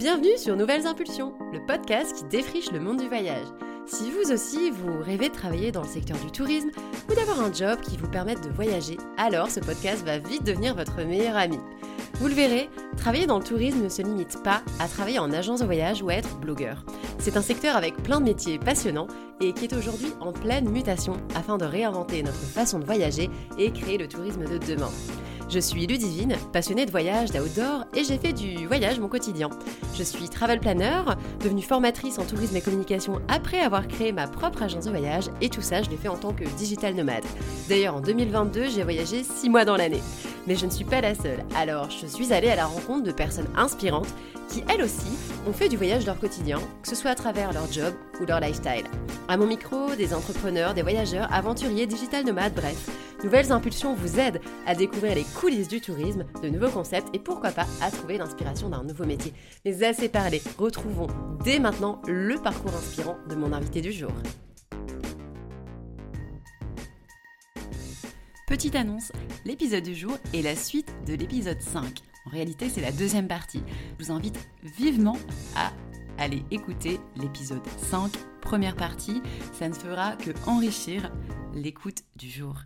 Bienvenue sur Nouvelles Impulsions, le podcast qui défriche le monde du voyage. Si vous aussi, vous rêvez de travailler dans le secteur du tourisme ou d'avoir un job qui vous permette de voyager, alors ce podcast va vite devenir votre meilleur ami. Vous le verrez, travailler dans le tourisme ne se limite pas à travailler en agence de voyage ou à être blogueur. C'est un secteur avec plein de métiers passionnants et qui est aujourd'hui en pleine mutation afin de réinventer notre façon de voyager et créer le tourisme de demain. Je suis Ludivine, passionnée de voyage, d'outdoor et j'ai fait du voyage mon quotidien. Je suis travel planner, devenue formatrice en tourisme et communication après avoir créé ma propre agence de voyage et tout ça je l'ai fait en tant que digital nomade. D'ailleurs en 2022 j'ai voyagé 6 mois dans l'année. Mais je ne suis pas la seule, alors je suis allée à la rencontre de personnes inspirantes qui elles aussi ont fait du voyage leur quotidien, que ce soit à travers leur job ou leur lifestyle. À mon micro, des entrepreneurs, des voyageurs, aventuriers, digital nomades, bref. Nouvelles Impulsions vous aident à découvrir les coulisses du tourisme, de nouveaux concepts et pourquoi pas à trouver l'inspiration d'un nouveau métier. Mais assez parlé, retrouvons dès maintenant le parcours inspirant de mon invité du jour. Petite annonce, l'épisode du jour est la suite de l'épisode 5. En réalité, c'est la deuxième partie. Je vous invite vivement à aller écouter l'épisode 5, première partie. Ça ne fera que enrichir l'écoute du jour.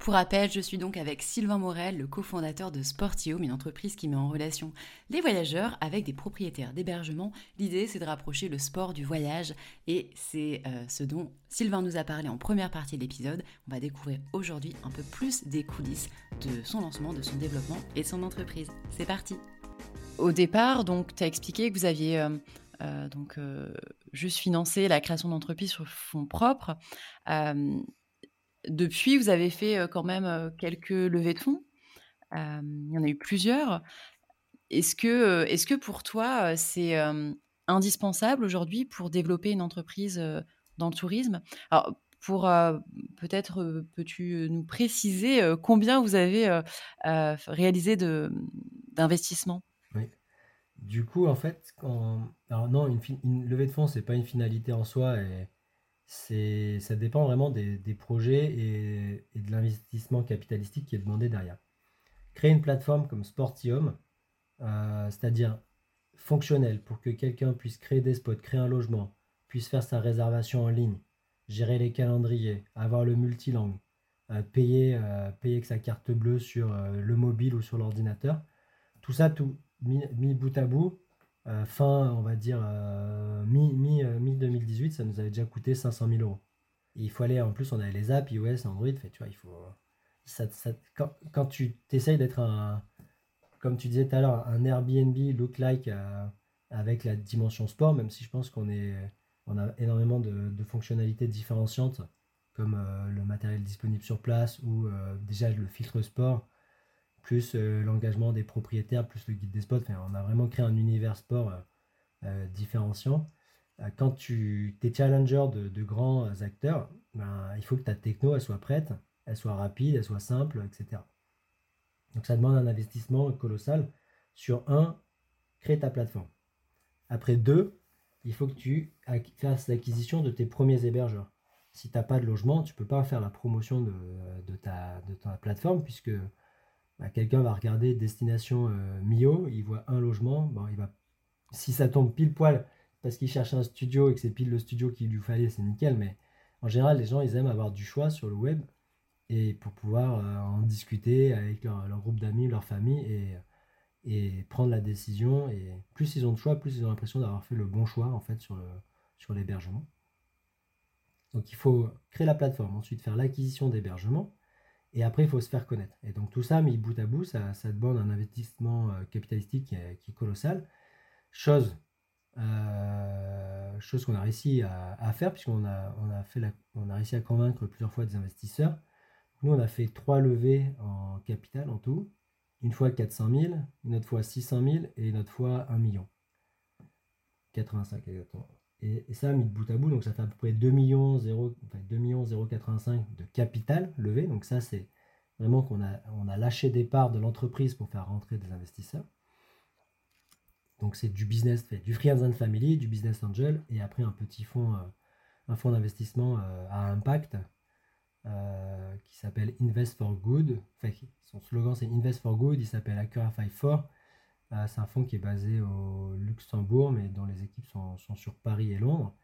Pour rappel, je suis donc avec Sylvain Morel, le cofondateur de Sportium, une entreprise qui met en relation les voyageurs avec des propriétaires d'hébergement. L'idée, c'est de rapprocher le sport du voyage et c'est euh, ce dont Sylvain nous a parlé en première partie de l'épisode. On va découvrir aujourd'hui un peu plus des coulisses de son lancement, de son développement et de son entreprise. C'est parti Au départ, donc, tu as expliqué que vous aviez... Euh, euh, donc, juste financé la création d'entreprise sur fonds propres. Depuis, vous avez fait quand même quelques levées de fonds. il y en a eu plusieurs. Est-ce que, est que pour toi, c'est indispensable aujourd'hui pour développer une entreprise dans le tourisme? Alors, pour peut-être, peux-tu nous préciser combien vous avez réalisé d'investissement Oui. Du coup, en fait, non, une, levée de fonds, c'est pas une finalité en soi et ça dépend vraiment des, projets et, de l'investissement capitalistique qui est demandé derrière. Créer une plateforme comme Sportium, euh, c'est-à-dire fonctionnelle pour que quelqu'un puisse créer des spots, créer un logement, puisse faire sa réservation en ligne, gérer les calendriers, avoir le multilangue, euh, payer, euh, payer avec sa carte bleue sur le mobile ou sur l'ordinateur. Tout ça, tout mis bout à bout, euh, fin, on va dire, euh, mi-2018, mi, ça nous avait déjà coûté 500 000 euros. il faut aller, en plus, on avait les apps, iOS, Android, fait, tu vois, il faut. Quand, tu t'essayes d'être un, comme tu disais tout à l'heure, un Airbnb look like euh, avec la dimension sport, même si je pense qu'on on a énormément de, de fonctionnalités différenciantes, comme le matériel disponible sur place ou déjà le filtre sport plus euh, l'engagement des propriétaires, plus le guide des spots. on a vraiment créé un univers sport euh, euh, différenciant. quand tu es challenger de, grands acteurs, ben, il faut que ta techno elle soit prête, elle soit rapide, elle soit simple, etc. Donc ça demande un investissement colossal sur un, créer ta plateforme. Après deux, il faut que tu fasses l'acquisition de tes premiers hébergeurs. Si tu n'as pas de logement, tu ne peux pas faire la promotion de, ta, de ta plateforme puisque bah, quelqu'un va regarder destination euh, Mio, il voit un logement, bon, il va, si ça tombe pile poil parce qu'il cherche un studio et que c'est pile le studio qu'il lui fallait, c'est nickel, mais en général, les gens, ils aiment avoir du choix sur le web et pour pouvoir euh, en discuter avec leur, groupe d'amis, leur famille et, prendre la décision. Et plus ils ont de choix, plus ils ont l'impression d'avoir fait le bon choix en fait sur, sur l'hébergement. Donc il faut créer la plateforme, ensuite faire l'acquisition d'hébergement, et après, il faut se faire connaître. Et donc tout ça, mis bout à bout, ça, ça demande un investissement euh, capitalistique qui est, colossal. Chose, euh, chose qu'on a réussi à, faire, puisqu'on a, on a, a réussi à convaincre plusieurs fois des investisseurs. Nous, on a fait trois levées en capital en tout. Une fois 400 000, une autre fois 600 000 et une autre fois 1 million. 85 exactement. Et, ça, mis de bout à bout, donc ça fait à peu près 2 millions 0, 2 millions 085 de capital levé. Donc ça, c'est vraiment qu'on a, on a lâché des parts de l'entreprise pour faire rentrer des investisseurs. Donc c'est du business du Friends and Family, du Business Angel, et après un petit fonds, euh, un fonds d'investissement euh, à impact euh, qui s'appelle Invest for Good. Enfin, son slogan c'est Invest for Good, il s'appelle Accurify 4. C'est un fonds qui est basé au Luxembourg, mais dont les équipes sont, sur Paris et Londres,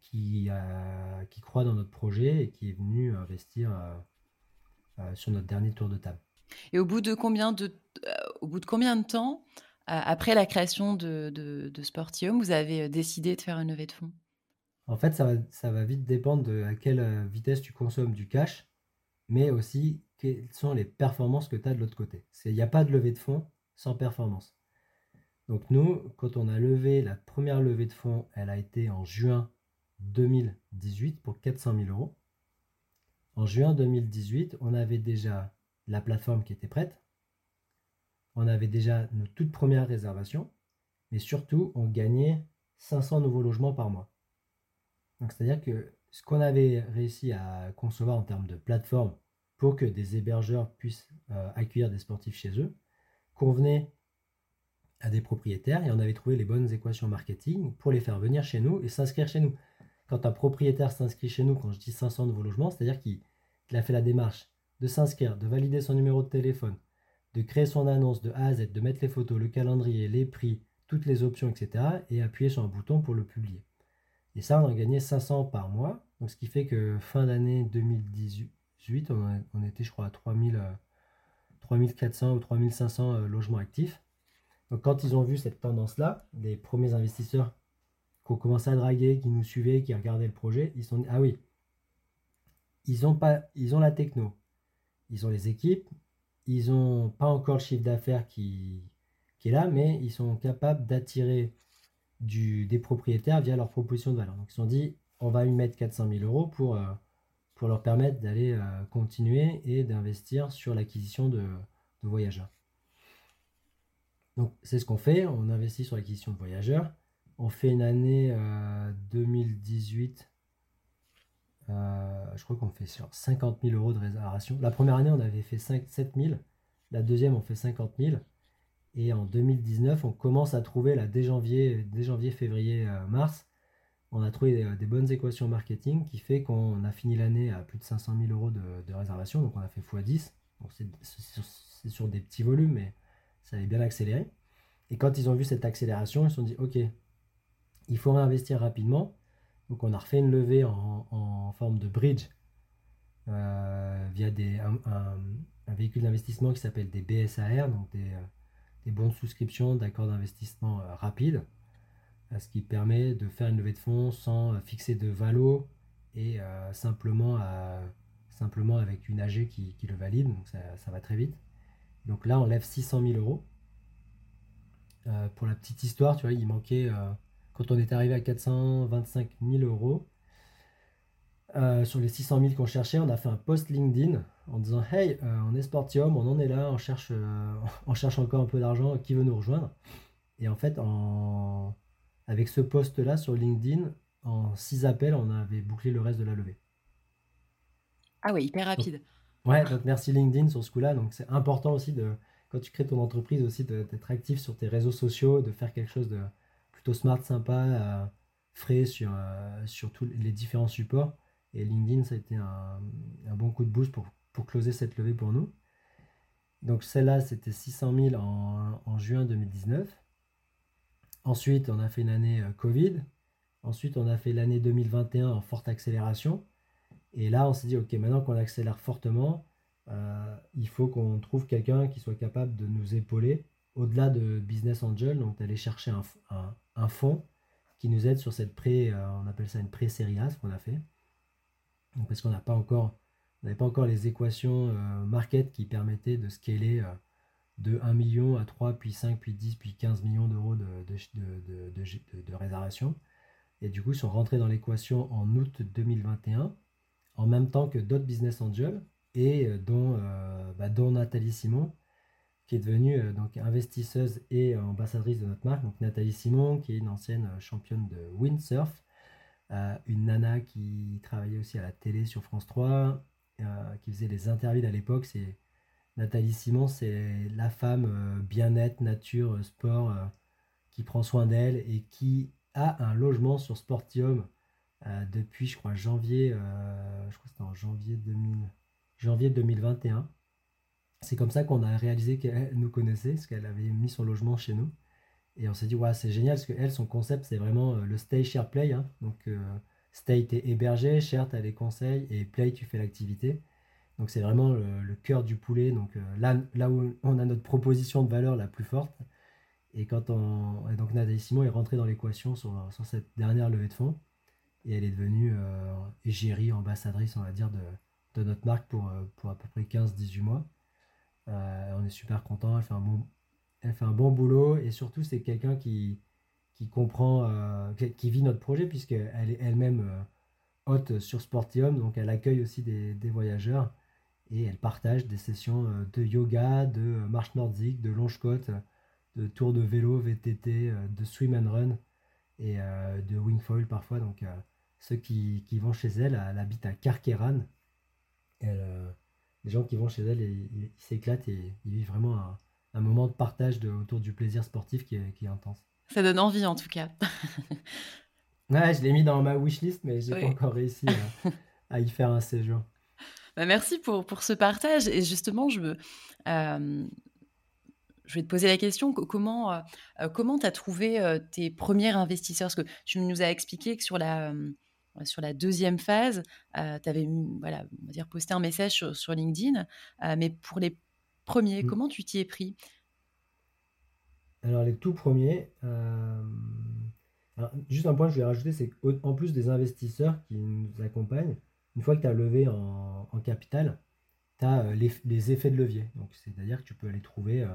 qui, qui croit dans notre projet et qui est venu investir sur notre dernier tour de table. Et au bout de combien de, au bout de, combien de temps, après la création de, de, Sportium, vous avez décidé de faire une levée de fonds? En fait, ça va, ça va vite dépendre de à quelle vitesse tu consommes du cash, mais aussi quelles sont les performances que tu as de l'autre côté. Il n'y a pas de levée de fonds sans performance. Donc nous, quand on a levé la première levée de fonds, elle a été en juin 2018 pour 400 000 euros. En juin 2018, on avait déjà la plateforme qui était prête. On avait déjà nos toutes premières réservations. Mais surtout, on gagnait 500 nouveaux logements par mois. Donc c'est-à-dire que ce qu'on avait réussi à concevoir en termes de plateforme pour que des hébergeurs puissent euh, accueillir des sportifs chez eux convenait à des propriétaires et on avait trouvé les bonnes équations marketing pour les faire venir chez nous et s'inscrire chez nous. Quand un propriétaire s'inscrit chez nous, quand je dis 500 nouveaux logements, c'est-à-dire qu'il a fait la démarche de s'inscrire, de valider son numéro de téléphone, de créer son annonce de A à Z, de mettre les photos, le calendrier, les prix, toutes les options, etc. et appuyer sur un bouton pour le publier. Et ça, on a gagné 500 par mois. Donc, ce qui fait que fin d'année 2018, on, était, je crois, à 3000, 3400 ou 3500 euh, logements actifs. Donc quand ils ont vu cette tendance-là, les premiers investisseurs qui ont commencé à draguer, qui nous suivaient, qui regardaient le projet, ils se sont dit, ah oui, ils ont, la techno, ils ont les équipes, ils n'ont pas encore le chiffre d'affaires qui, est là, mais ils sont capables d'attirer des propriétaires via leur proposition de valeur. Donc ils se sont dit, on va y mettre 400 000 euros pour, euh, pour leur permettre d'aller euh, continuer et d'investir sur l'acquisition de voyageurs. Donc c'est ce qu'on fait, on investit sur l'acquisition de voyageurs. On fait une année 2018, euh, euh, je crois qu'on fait sur 50 000 euros de réservation. La première année, on avait fait 5, 7 000. La deuxième, on fait 50 000. Et en 2019, on commence à trouver, là, dès janvier, dès janvier février, euh, mars, on a trouvé des, bonnes équations marketing qui fait qu'on a fini l'année à plus de 500 000 euros de, réservation. Donc on a fait x10. c'est sur des petits volumes, mais ça avait bien accéléré. Et quand ils ont vu cette accélération, ils se sont dit, OK, il faut réinvestir rapidement. Donc on a refait une levée en, forme de bridge euh, via un, véhicule d'investissement qui s'appelle des BSAR, donc des, euh, des bons de souscription d'accords d'investissement euh, rapide, ce qui permet de faire une levée de fonds sans fixer de valo et simplement, simplement avec une AG qui, le valide, donc ça va très vite. Donc là, on lève 600 000 euros. Euh, pour la petite histoire, tu vois, il manquait, euh, quand on est arrivé à 425 000 euros, euh, sur les 600 000 qu'on cherchait, on a fait un post LinkedIn en disant Hey, on est Sportium, on en est là, on cherche, on cherche encore un peu d'argent, qui veut nous rejoindre? Et en fait, en... avec ce post-là sur LinkedIn, en 6 appels, on avait bouclé le reste de la levée. Ah oui, hyper rapide. Ouais, merci LinkedIn sur ce coup-là. Donc c'est important aussi de, quand tu crées ton entreprise aussi, d'être actif sur tes réseaux sociaux, de faire quelque chose de plutôt smart, sympa, euh, frais sur, euh, sur tous les différents supports. Et LinkedIn, ça a été un, bon coup de boost pour, pour closer cette levée pour nous. Donc celle-là, c'était 600 000 en, en, juin 2019. Ensuite, on a fait une année euh, Covid. Ensuite, on a fait l'année 2021 en forte accélération. Et là, on s'est dit, OK, maintenant qu'on accélère fortement, euh, il faut qu'on trouve quelqu'un qui soit capable de nous épauler au-delà de Business Angel, donc d'aller chercher un, fonds qui nous aide sur cette pré, euh, on appelle ça une pré-série A, ce qu'on a fait. parce qu'on n'a pas encore, n'avait pas encore les équations euh, market qui permettaient de scaler de 1 million à 3, puis 5, puis 10, puis 15 millions d'euros de, de, de, de, réservation. Et du coup, ils sont rentrés dans l'équation en août 2021, en même temps que d'autres business angels, et euh, dont, euh, bah, dont Nathalie Simon, qui est devenue euh, donc investisseuse et ambassadrice de notre marque. Nathalie Simon, qui est une ancienne championne de windsurf, une nana qui travaillait aussi à la télé sur France 3, qui faisait des interviews à l'époque. C'est Nathalie Simon, c'est la femme bien-être, nature, sport, qui prend soin d'elle et qui a un logement sur Sportium depuis, je crois, janvier, je crois c'était en janvier 2000 janvier 2021. c'est comme ça qu'on a réalisé qu'elle nous connaissait, parce qu'elle avait mis son logement chez nous. Et on s'est dit, ouais, c'est génial, parce que elle, son concept, c'est vraiment le stay, share, play. Hein. Donc, stay, t'es hébergé, share, t'as les conseils, et play, tu fais l'activité. Donc c'est vraiment le, cœur du poulet. Donc euh, là, là où on a notre proposition de valeur la plus forte. Et quand on. donc Nathalie Simon est rentrée dans l'équation sur, cette dernière levée de fonds. Et elle est devenue euh, égérie, ambassadrice, on va dire, de, notre marque pour, euh, pour à peu près 15-18 mois. on est super content. Elle fait un bon, elle fait un bon boulot. Et surtout, c'est quelqu'un qui, qui comprend, qui, vit notre projet, puisqu'elle est elle-même hôte sur Sportium. Donc elle accueille aussi des, des voyageurs et elle partage des sessions euh, de yoga, de euh, marche nordique, de longe-côte, de tour de vélo, VTT, euh, de swim and run et de wingfoil parfois. Donc ceux qui, vont chez elle, elle habite à Carqueran. les gens qui vont chez elle, ils s'éclatent et ils vivent vraiment un, moment de partage autour du plaisir sportif qui est, intense. Ça donne envie en tout cas. ouais, je l'ai mis dans ma wishlist, mais j'ai n'ai pas encore réussi à, y faire un séjour. Bah, merci pour, pour ce partage. Et justement, je, euh, je vais te poser la question, comment euh, euh, comment tu as trouvé tes premiers investisseurs? Parce que tu nous as expliqué que sur la, sur la deuxième phase, tu avais voilà, on va dire, posté un message sur, LinkedIn. mais pour les premiers, mmh. comment tu t'y es pris? Alors les tout premiers, juste un point que je vais rajouter, c'est qu'en plus des investisseurs qui nous accompagnent, une fois que tu as levé en, capital, tu as euh, les, effets de levier. Donc, c'est-à-dire que tu peux aller trouver euh,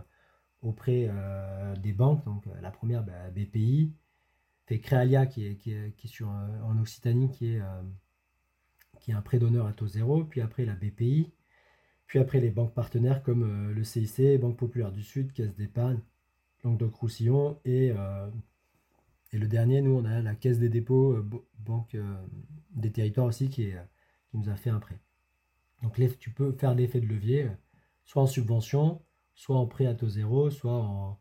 auprès euh, des banques. Donc, la première, bah, BPI, fait Créalia qui est, qui est, sur, en Occitanie, qui est, qui est un prêt d'honneur à taux zéro. Puis après, la BPI. Puis après, les banques partenaires comme le CIC, Banque Populaire du Sud, Caisse d'épargne, Languedoc-Roussillon et et le dernier, nous, on a la Caisse des dépôts, Banque des territoires aussi, qui est, nous a fait un prêt. Donc tu peux faire l'effet de levier, euh, soit en subvention, soit en prêt à taux zéro, soit en,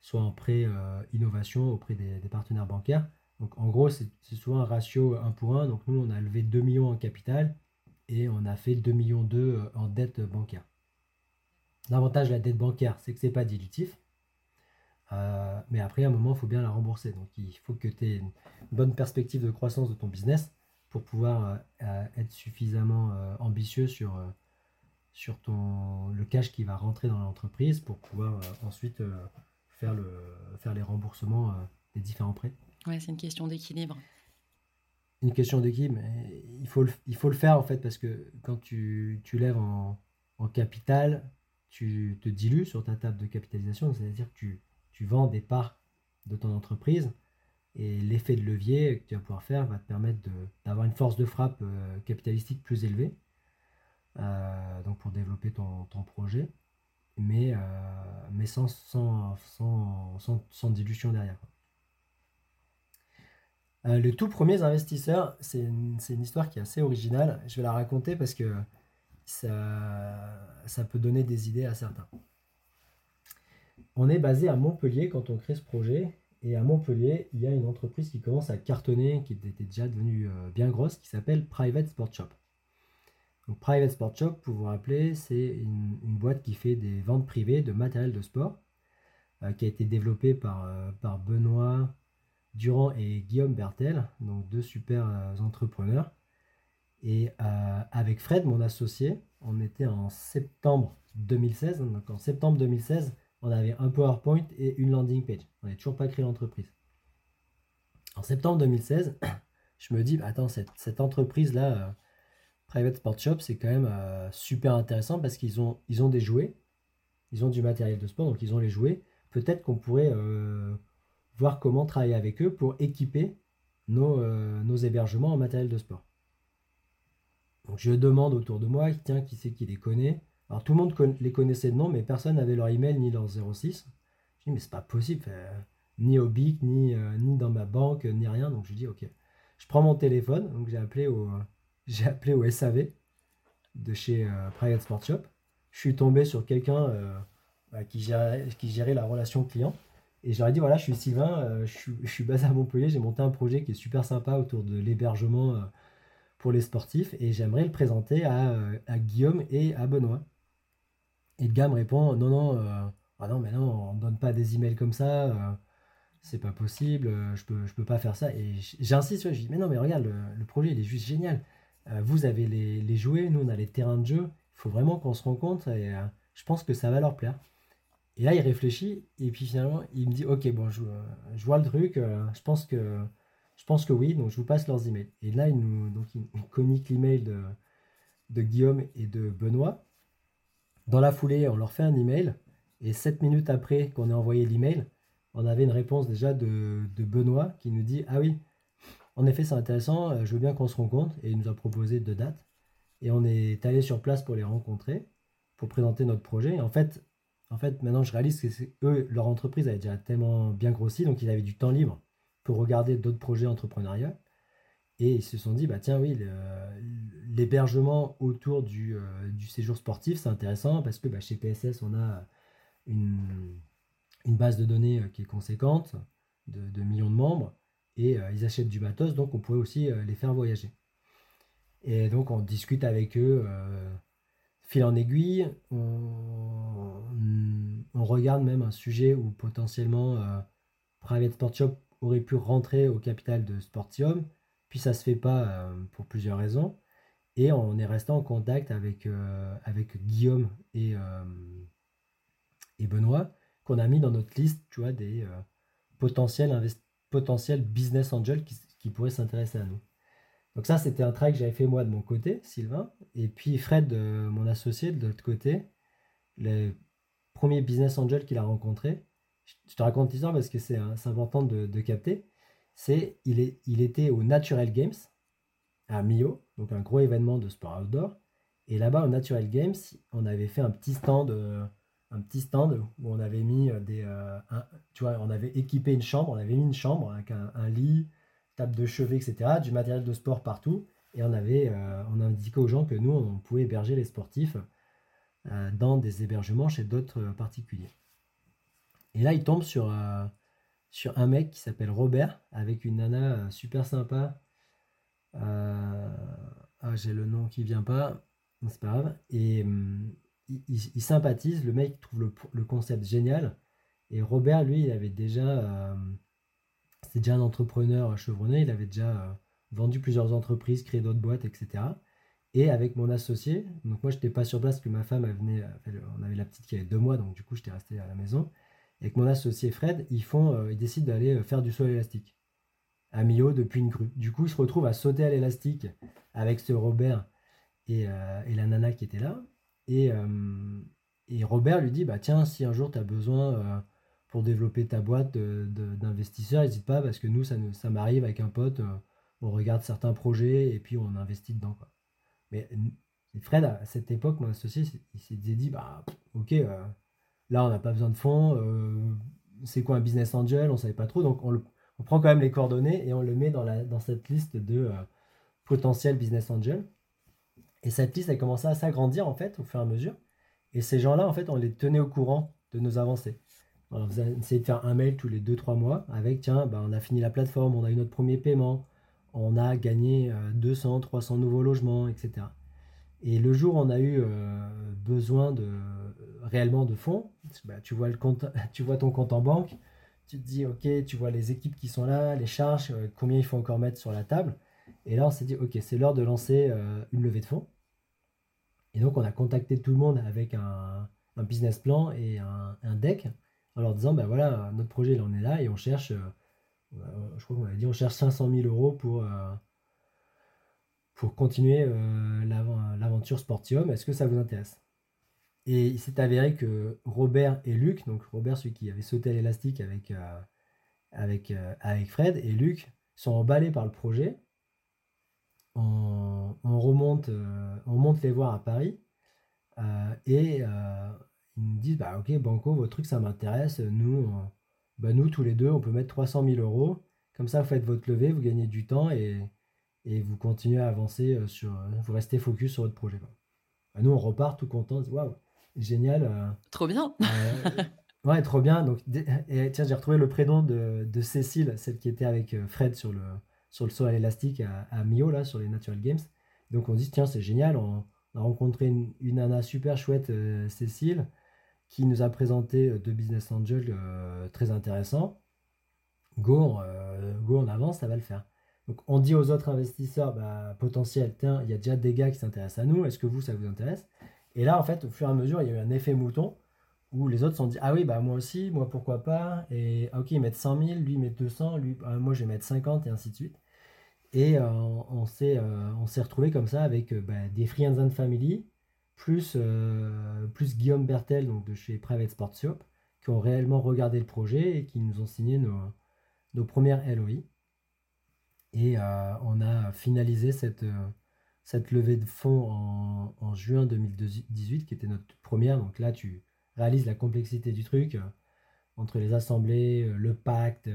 soit en prêt euh, innovation auprès des, partenaires bancaires. Donc en gros, c'est souvent un ratio 1 pour 1. Donc nous, on a levé 2 millions en capital et on a fait 2 millions 2 euh, en dette bancaire. L'avantage de la dette bancaire, c'est que ce n'est pas dilutif. mais après, à un moment, il faut bien la rembourser. Donc il faut que tu aies une bonne perspective de croissance de ton business pour pouvoir euh, euh, être suffisamment euh, ambitieux sur, sur ton, le cash qui va rentrer dans l'entreprise pour pouvoir ensuite faire, le, faire les remboursements des différents prêts. Oui, c'est une question d'équilibre. Une question d'équilibre, il faut, le, il faut le faire en fait parce que quand tu, tu lèves en, en capital, tu te dilues sur ta table de capitalisation, c'est-à-dire que tu, tu vends des parts de ton entreprise et l'effet de levier que tu vas pouvoir faire va te permettre d'avoir une force de frappe euh, capitalistique plus élevée, euh, donc pour développer ton, projet, mais, euh, mais sans, sans, sans, sans, dilution derrière. le tout premier investisseur, c'est une, une, histoire qui est assez originale. Je vais la raconter parce que ça, ça peut donner des idées à certains. On est basé à Montpellier quand on crée ce projet et à Montpellier, il y a une entreprise qui commence à cartonner, qui était déjà devenue euh, bien grosse, qui s'appelle Private Sport Shop. Donc, Private Sport Shop, pour vous rappeler, c'est une, boîte qui fait des ventes privées de matériel de sport, euh, qui a été développée par, euh, par Benoît Durand et Guillaume Bertel, donc deux super entrepreneurs. Et avec Fred, mon associé, on était en septembre 2016. Donc en septembre 2016, on avait un PowerPoint et une landing page. On n'avait toujours pas créé l'entreprise. En septembre 2016, je me dis, bah, attends, cette, entreprise-là, euh, Private Sport Shop, c'est quand même euh, super intéressant parce qu'ils ont, ils ont des jouets, ils ont du matériel de sport, donc ils ont les jouets. Peut-être qu'on pourrait euh, voir comment travailler avec eux pour équiper nos, nos hébergements en matériel de sport. Donc je demande autour de moi, tiens, qui c'est qui les connaît? Alors tout le monde les connaissait de nom, mais personne n'avait leur email ni leur 06. Je dis, mais c'est pas possible, ni au BIC, ni, euh, ni dans ma banque, ni rien. Donc je dis, ok. Je prends mon téléphone, donc j'ai appelé au, j'ai appelé au SAV de chez euh, Private Sport Shop. Je suis tombé sur quelqu'un euh, bah, qui, gérait, qui gérait la relation client. Et ai dit, voilà, je suis Sylvain, je, suis, je suis basé à Montpellier, j'ai monté un projet qui est super sympa autour de l'hébergement pour les sportifs et j'aimerais le présenter à, à Guillaume et à Benoît. Et le gars me répond Non, non, ah non, mais non, on ne donne pas des emails comme ça, c'est pas possible, je peux, je peux pas faire ça. Et j'insiste, je dis Mais non, mais regarde, le, projet, il est juste génial. Vous avez les, les, jouets, nous, on a les terrains de jeu. Il faut vraiment qu'on se rencontre et je pense que ça va leur plaire. Et là, il réfléchit et puis finalement, il me dit Ok, bon, je, je vois le truc, je pense que je pense que oui, donc je vous passe leurs emails. Et là, il nous, donc, il communique l'email de, de Guillaume et de Benoît. Dans la foulée, on leur fait un email. Et sept minutes après qu'on ait envoyé l'email, on avait une réponse déjà de, Benoît qui nous dit Ah oui, en effet, c'est intéressant, euh, je veux bien qu'on se rencontre. Et il nous a proposé deux dates. Et on est allé sur place pour les rencontrer, pour présenter notre projet. Et en fait, en fait maintenant, je réalise que eux, leur entreprise avait déjà tellement bien grossi, donc ils avaient du temps libre pour regarder d'autres projets entrepreneuriaux. Et ils se sont dit, bah tiens, oui, l'hébergement autour du, euh, du, séjour sportif, c'est intéressant parce que bah, chez PSS, on a une, une, base de données euh, qui est conséquente, de, millions de membres, euh, ils achètent du matos, donc on pourrait aussi les faire voyager. Et donc on discute avec eux, fil en aiguille, on, regarde même un sujet où potentiellement Private Sport Shop aurait pu rentrer au capital de Sportium, puis ça se fait pas euh, pour plusieurs raisons. Et on est resté en contact avec, euh, avec Guillaume et, euh, et Benoît, qu'on a mis dans notre liste, tu vois, des potentiels, potentiels business angels qui, qui pourraient s'intéresser à nous. Donc ça, c'était un travail que j'avais fait moi de mon côté, Sylvain. Et puis Fred, mon associé, de l'autre côté, le premier business angel qu'il a rencontré, je te raconte l'histoire parce que c'est important de, capter. C'est il, il était au Natural Games à Millau, donc un gros événement de sport outdoor. Et là-bas, au Natural Games, on avait fait un petit stand, euh, un petit stand où on avait mis euh, des, euh, tu vois, on avait équipé une chambre, on avait mis une chambre avec un, lit, table de chevet, etc., du matériel de sport partout. Et on avait, on indiqué aux gens que nous, on pouvait héberger les sportifs dans des hébergements chez d'autres particuliers. Et là, il tombe sur, euh, un mec qui s'appelle Robert, avec une nana euh, super sympa. Euh, ah, j'ai le nom qui vient pas, c'est pas grave. Et il, sympathise, le mec trouve le, concept génial. Et Robert, lui, il avait déjà. c'était déjà un entrepreneur chevronné, il avait déjà vendu plusieurs entreprises, créé d'autres boîtes, etc. Et avec mon associé, donc moi je n'étais pas sur place, parce que ma femme elle venait, on avait la petite qui avait deux mois, donc du coup j'étais resté à la maison avec mon associé Fred, ils, font, euh, ils décident d'aller euh, faire du saut à l'élastique à Millau depuis une grue. Du coup, ils se retrouvent à sauter à l'élastique avec ce Robert et, euh, la nana qui était là. Et, Robert lui dit bah tiens, si un jour tu as besoin pour développer ta boîte d'investisseurs, n'hésite pas parce que nous, ça, ça m'arrive avec un pote, on regarde certains projets et puis on investit dedans. Quoi. Mais Fred, à cette époque, mon associé, il s'est dit bah ok Là, on n'a pas besoin de fonds. Euh, c'est quoi un business angel On ne savait pas trop. Donc, on, prend quand même les coordonnées et on le met dans, la, dans cette liste de euh, potentiels business angels. Et cette liste a commencé à s'agrandir, en fait, au fur et à mesure. Et ces gens-là, en fait, on les tenait au courant de nos avancées. on essayait de faire un mail tous les 2-3 mois avec, tiens, ben, on a fini la plateforme, on a eu notre premier paiement, on a gagné 200, euh, 300 nouveaux logements, etc. Et le jour où on a eu besoin de, réellement de fonds, bah, tu, vois le compte, tu vois ton compte en banque, tu te dis, ok, tu vois les équipes qui sont là, les charges, euh, combien il faut encore mettre sur la table. Et là, on s'est dit, ok, c'est l'heure de lancer euh, une levée de fonds. Et donc, on a contacté tout le monde avec un, business plan et un, deck en leur disant, ben voilà, notre projet, il en est là et on cherche, euh, je crois qu'on a dit, on cherche 500 000 euros pour, pour continuer l'aventure Sportium. Est-ce que ça vous intéresse? Et il s'est avéré que Robert et Luc, donc Robert, celui qui avait sauté à l'élastique avec, euh, euh, avec Fred, et Luc sont emballés par le projet. On, remonte, euh, on monte les voir à Paris et ils nous disent bah, Ok, Banco, votre truc ça m'intéresse. Nous, bah, nous, tous les deux, on peut mettre 300 000 euros. Comme ça, vous faites votre levée, vous gagnez du temps et, et vous continuez à avancer sur. Vous restez focus sur votre projet. Bah, nous, on repart tout content. Waouh! génial. Euh, trop bien. Euh, ouais, trop bien. Donc, et, tiens, j'ai retrouvé le prénom de, de, Cécile, celle qui était avec euh, Fred sur le, sur le saut à l'élastique à, Mio, là, sur les Natural Games. Donc, on dit, tiens, c'est génial, on, a rencontré une, une nana super chouette, Cécile, qui nous a présenté deux business angels très intéressants. Go, go, on avance, ça va le faire. Donc on dit aux autres investisseurs bah, potentiels, tiens, il y a déjà des gars qui s'intéressent à nous, est-ce que vous, ça vous intéresse? Et là, en fait, au fur et à mesure, il y a eu un effet mouton où les autres se sont dit, ah oui, bah moi aussi, moi pourquoi pas, et ah, ok, ils mettent 100 000, lui il met 200, lui, bah, moi je vais mettre 50 et ainsi de suite. Et euh, on s'est euh, retrouvé comme ça avec euh, bah, des Friends and Family, plus, plus Guillaume Bertel, donc de chez Private Sports Shop, qui ont réellement regardé le projet et qui nous ont signé nos, nos premières LOI. Et on a finalisé cette, cette levée de fonds en, en, juin 2018, qui était notre première. Donc là, tu réalises la complexité du truc entre les assemblées, le pacte,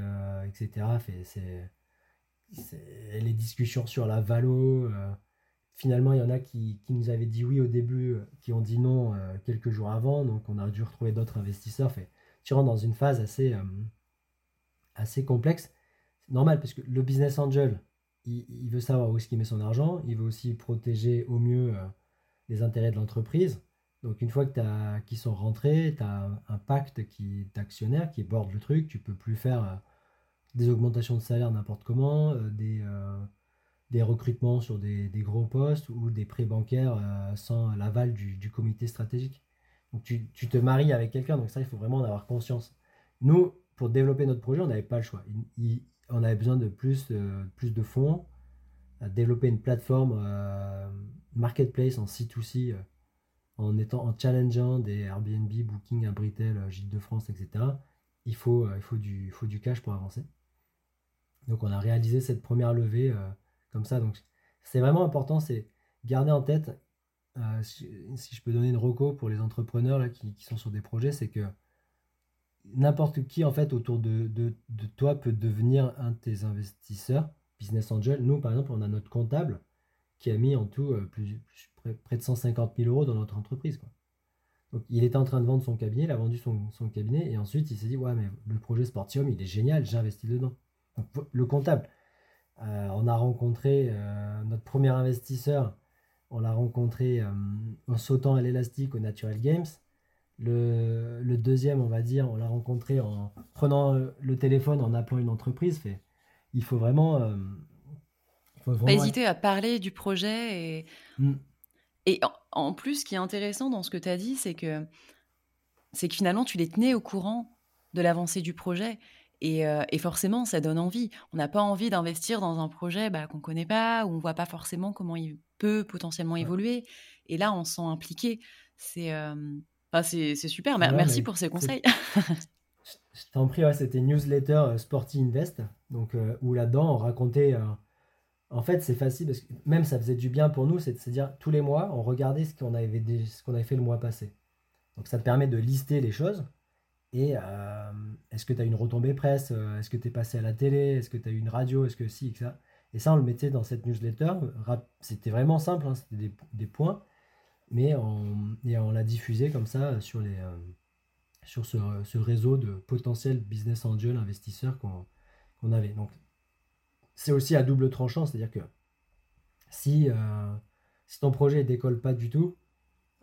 etc. C'est les discussions sur la valo. Euh, finalement, il y en a qui, nous avaient dit oui au début, euh, qui ont dit non euh, quelques jours avant. Donc, on a dû retrouver d'autres investisseurs. Fait, tu rentres dans une phase assez, assez complexe. C'est normal parce que le business angel, il, veut savoir où est-ce qu'il met son argent. Il veut aussi protéger au mieux les intérêts de l'entreprise. Donc, une fois que qu'ils sont rentrés, tu as un, pacte qui d'actionnaire qui borde le truc. Tu peux plus faire des augmentations de salaire n'importe comment, euh, des, euh, des recrutements sur des, gros postes ou des prêts bancaires euh, sans l'aval du, comité stratégique. Donc tu, te maries avec quelqu'un, donc ça, il faut vraiment en avoir conscience. Nous, pour développer notre projet, on n'avait pas le choix. on avait besoin de plus, plus de fonds, à développer une plateforme marketplace en C2C, en, étant, en challengeant des Airbnb, Booking, Abritel, Gîte de France, etc. Il faut, il, faut du, il faut du cash pour avancer. Donc on a réalisé cette première levée euh, comme ça. Donc c'est vraiment important, c'est garder en tête, euh, si, je peux donner une reco pour les entrepreneurs là, qui, sont sur des projets, c'est que n'importe qui en fait autour de, toi peut devenir un de tes investisseurs, business angel. Nous par exemple, on a notre comptable qui a mis en tout euh, plus, près, de 150 000 euros dans notre entreprise. Donc il était en train de vendre son cabinet, il a vendu son, son cabinet et ensuite il s'est dit ouais mais le projet Sportium il est génial, j'ai investi dedans le comptable. Euh, on a rencontré euh, notre premier investisseur, on l'a rencontré euh, en sautant à l'élastique au Natural Games. Le, deuxième, on va dire, on l'a rencontré en prenant le téléphone, en appelant une entreprise. Fait, il faut vraiment. pas hésiter à parler du projet. Et, mm. Et en, plus, ce qui est intéressant dans ce que tu as dit, c'est que, c'est que finalement, tu les tenais au courant de l'avancée du projet. Et, forcément, ça donne envie. On n'a pas envie d'investir dans un projet bah, qu'on ne connaît pas, où on ne voit pas forcément comment il peut potentiellement évoluer. Et là, on se sent impliqué. C'est c'est super. Merci pour ces conseils. Je t'en prie, c'était newsletter Sporty Invest, donc, où là-dedans, on racontait... en fait, c'est facile, parce que même ça faisait du bien pour nous, c'est de dire tous les mois, on regardait ce qu'on avait, fait le mois passé. Donc ça te permet de lister les choses et euh, est-ce que tu as une retombée presse euh, Est-ce que tu es passé à la télé Est-ce que tu as eu une radio Est-ce que si, que ça Et ça, on le mettait dans cette newsletter. C'était vraiment simple, hein, c'était des, points. Mais on, et on l'a diffusé comme ça sur, euh, ce, réseau de potentiels business angel investisseurs qu'on avait. C'est aussi à double tranchant, c'est-à-dire que si, si ton projet décolle pas du tout,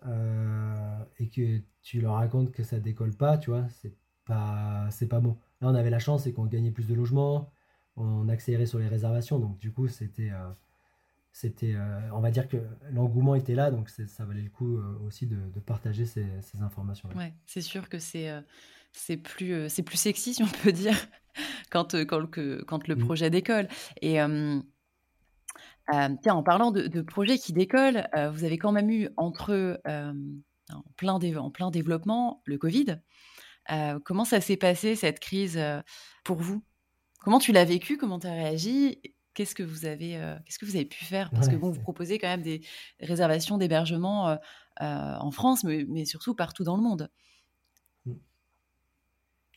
euh, et que tu leur racontes que ça décolle pas, tu vois, c'est pas, c'est pas bon. Là, on avait la chance, c'est qu'on gagnait plus de logements, on accélérait sur les réservations, donc du coup, c'était, euh, c'était, euh, on va dire que l'engouement était là, donc ça valait le coup aussi de, partager ces, informations. Ouais, c'est sûr que c'est plus, c'est plus sexy, si on peut dire, quand, quand, que, quand le mmh. projet décolle. Et tiens, en parlant de, projets qui décollent, vous avez quand même eu entre en, plein en plein développement le Covid. comment ça s'est passé cette crise pour vous? Comment tu l'as vécu? Comment tu as réagi? Qu'est-ce que vous avez, qu'est-ce que vous avez pu faire? Parce que bon, vous proposez quand même des réservations d'hébergement en France, mais, surtout partout dans le monde.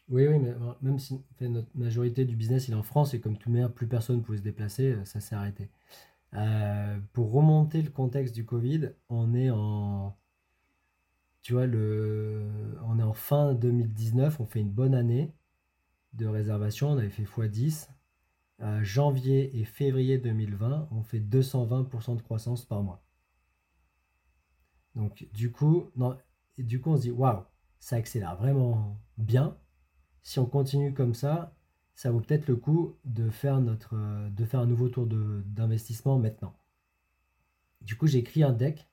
Oui, oui, mais même si notre majorité du business est en France et comme tout monde, plus personne ne pouvait se déplacer, ça s'est arrêté. Euh, pour remonter le contexte du Covid, on est en, tu vois, le, on est en fin 2019, on fait une bonne année de réservation, on avait fait x10. Euh, janvier et février 2020, on fait 220% de croissance par mois. Donc, du coup, non, du coup on se dit, waouh, ça accélère vraiment bien. Si on continue comme ça, ça vaut peut-être le coup de faire, un nouveau tour d'investissement maintenant. Du coup, j'ai écrit un deck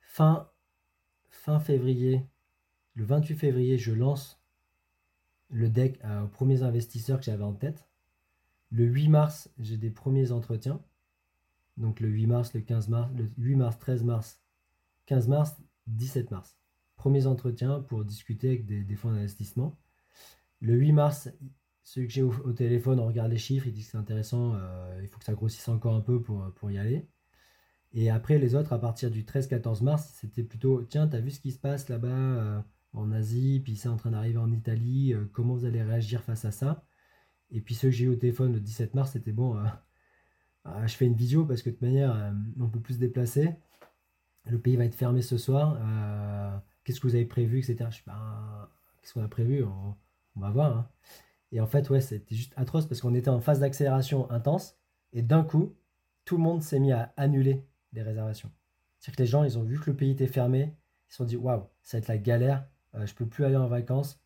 fin, fin février, le 28 février, je lance le deck aux premiers investisseurs que j'avais en tête. Le 8 mars, j'ai des premiers entretiens. Donc le 8 mars, le 15 mars, le 8 mars, 13 mars, 15 mars, 17 mars. Premiers entretiens pour discuter avec des, fonds d'investissement. Le 8 mars, ceux que j'ai au, téléphone, on regarde les chiffres, ils disent que c'est intéressant, euh, il faut que ça grossisse encore un peu pour, pour y aller. Et après, les autres, à partir du 13-14 mars, c'était plutôt tiens, t'as vu ce qui se passe là-bas euh, en Asie, puis c'est en train d'arriver en Italie, euh, comment vous allez réagir face à ça? Et puis ceux que j'ai eu au téléphone le 17 mars, c'était bon, ah, je fais une vidéo parce que de toute manière, on peut plus se déplacer. Le pays va être fermé ce soir. Qu'est-ce que vous avez prévu, etc. Je suis ben, qu'est-ce qu'on a prévu? Va voir. Hein. Et en fait, ouais, c'était juste atroce parce qu'on était en phase d'accélération intense et d'un coup, tout le monde s'est mis à annuler les réservations. C'est-à-dire que les gens, ils ont vu que le pays était fermé, ils se sont dit waouh, ça va être la galère, euh, je peux plus aller en vacances.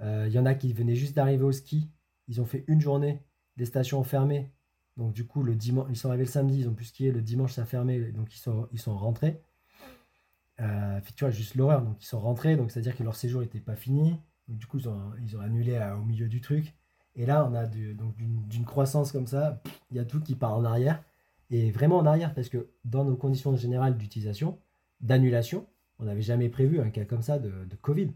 Euh, il y en a qui venaient juste d'arriver au ski, ils ont fait une journée, les stations ont fermé. Donc du coup, le ils sont arrivés le samedi, ils ont pu skier, le dimanche ça a fermé, donc ils sont, ils sont rentrés. Euh, tu vois, juste l'horreur. Donc ils sont rentrés, donc c'est-à-dire que leur séjour n'était pas fini. Du coup, ils ont, annulé au milieu du truc. Et là, on a donc d'une croissance comme ça, il y a tout qui part en arrière. Et vraiment en arrière, parce que dans nos conditions générales d'utilisation, d'annulation, on n'avait jamais prévu un cas comme ça de, Covid.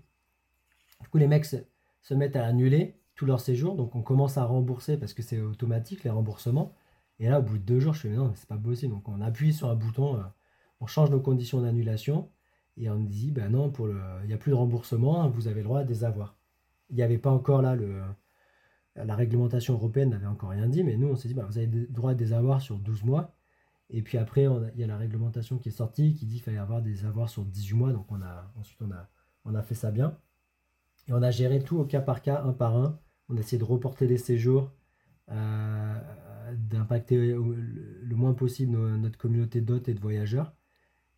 Du coup, les mecs se, mettent à annuler tout leur séjour, donc on commence à rembourser parce que c'est automatique les remboursements. Et là, au bout de deux jours, je fais non, c'est pas possible. Donc on appuie sur un bouton, euh, on change nos conditions d'annulation et on dit ben non, pour le, il n'y a plus de remboursement, vous avez le droit à des avoirs. Il n'y avait pas encore là le, la réglementation européenne n'avait encore rien dit, mais nous, on s'est dit, bah, vous avez le droit à des avoirs sur 12 mois. Et puis après, il y a la réglementation qui est sortie qui dit qu'il fallait avoir des avoirs sur 18 mois. Donc on a, ensuite, on a, on a fait ça bien. Et on a géré tout au cas par cas, un par un. On a essayé de reporter les séjours, euh, d'impacter le, moins possible notre communauté d'hôtes et de voyageurs.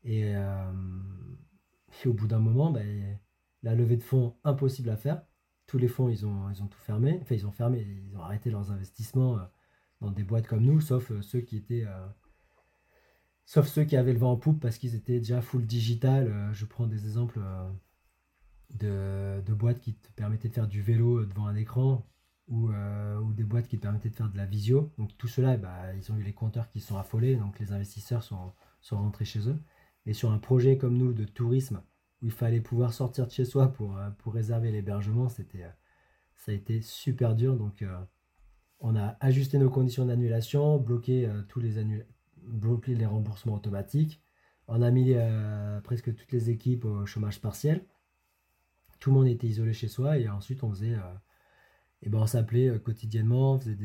Et, euh, au bout d'un moment, ben, la levée de fonds, impossible à faire tous les fonds, ils ont, ils ont tout fermé. Enfin, ils ont fermé, ils ont arrêté leurs investissements euh, dans des boîtes comme nous, sauf euh, ceux qui étaient. Euh, sauf ceux qui avaient le vent en poupe parce qu'ils étaient déjà full digital. je prends des exemples de, boîtes qui te permettaient de faire du vélo devant un écran ou, ou, des boîtes qui te permettaient de faire de la visio. Donc tout cela, bah, ils ont eu les compteurs qui sont affolés, donc les investisseurs sont, sont rentrés chez eux. Mais sur un projet comme nous de tourisme, où il fallait pouvoir sortir de chez soi pour, euh, pour réserver l'hébergement, c'était, euh, ça a été super dur. Donc, euh, on a ajusté nos conditions d'annulation, bloqué tous les bloqué les remboursements automatiques. On a mis presque toutes les équipes au chômage partiel. Tout le monde était isolé chez soi et ensuite on faisait, et eh ben on s'appelait quotidiennement, on, faisait